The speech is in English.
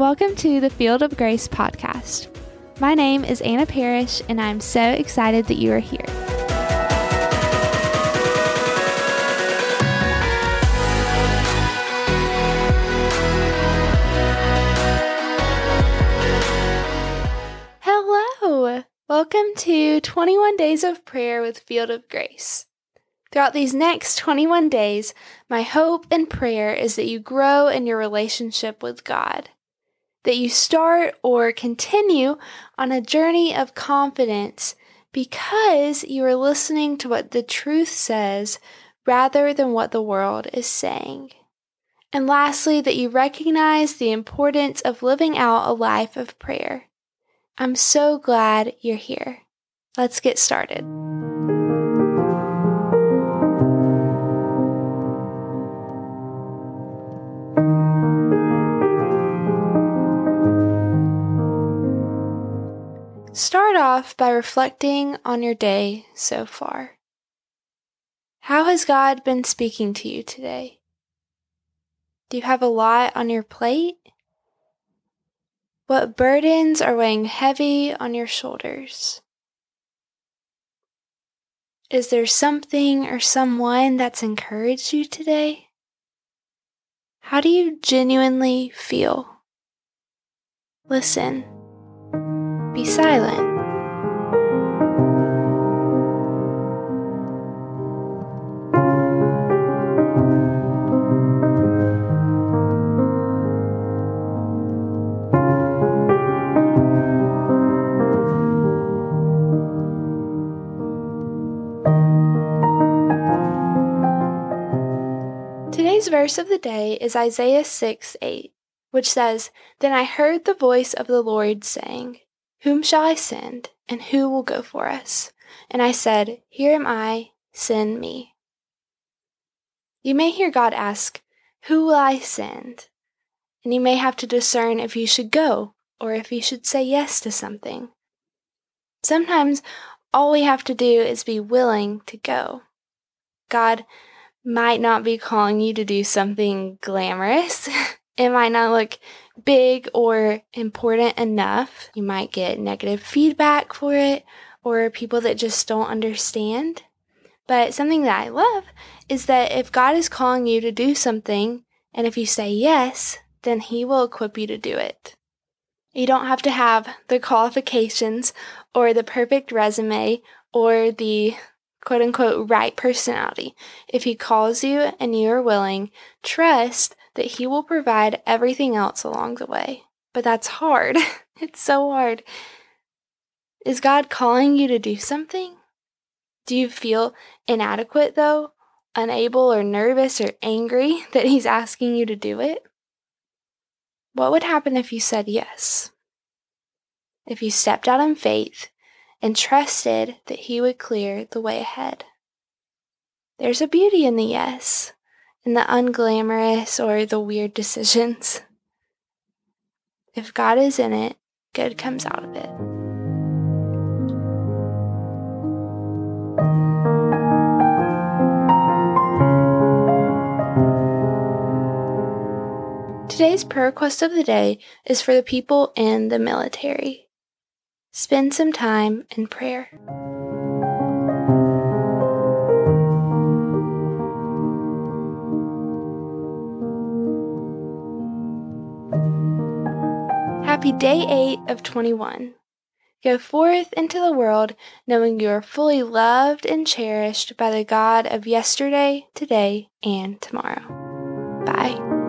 Welcome to the Field of Grace podcast. My name is Anna Parish, and I'm so excited that you are here. Hello! Welcome to 21 Days of Prayer with Field of Grace. Throughout these next 21 days, my hope and prayer is that you grow in your relationship with God, that you start or continue on a journey of confidence because you are listening to what the truth says rather than what the world is saying. And lastly, that you recognize the importance of living out a life of prayer. I'm so glad you're here. Let's get started. Start off by reflecting on your day so far. How has God been speaking to you today? Do you have a lot on your plate? What burdens are weighing heavy on your shoulders? Is there something or someone that's encouraged you today? How do you genuinely feel? Listen be silent. Today's verse of the day is Isaiah 6 8, which says, Then I heard the voice of the Lord saying, whom shall I send, and who will go for us? And I said, Here am I, send me. You may hear God ask, Who will I send? And you may have to discern if you should go or if you should say yes to something. Sometimes all we have to do is be willing to go. God might not be calling you to do something glamorous. it might not look big or important enough. You might get negative feedback for it or people that just don't understand. But something that I love is that if God is calling you to do something, and if you say yes, then He will equip you to do it. You don't have to have the qualifications or the perfect resume or the quote unquote right personality. If He calls you and you are willing, trust that He will provide everything else along the way. But that's hard. it's so hard. Is God calling you to do something? Do you feel inadequate though? Unable or nervous or angry that He's asking you to do it? What would happen if you said yes? If you stepped out in faith and trusted that He would clear the way ahead? There's a beauty in the yes in the unglamorous or the weird decisions. If God is in it, good comes out of it. Today's prayer request of the day is for the people and the military. Spend some time in prayer. Happy day 8 of 21. Go forth into the world knowing you are fully loved and cherished by the God of yesterday, today, and tomorrow. Bye.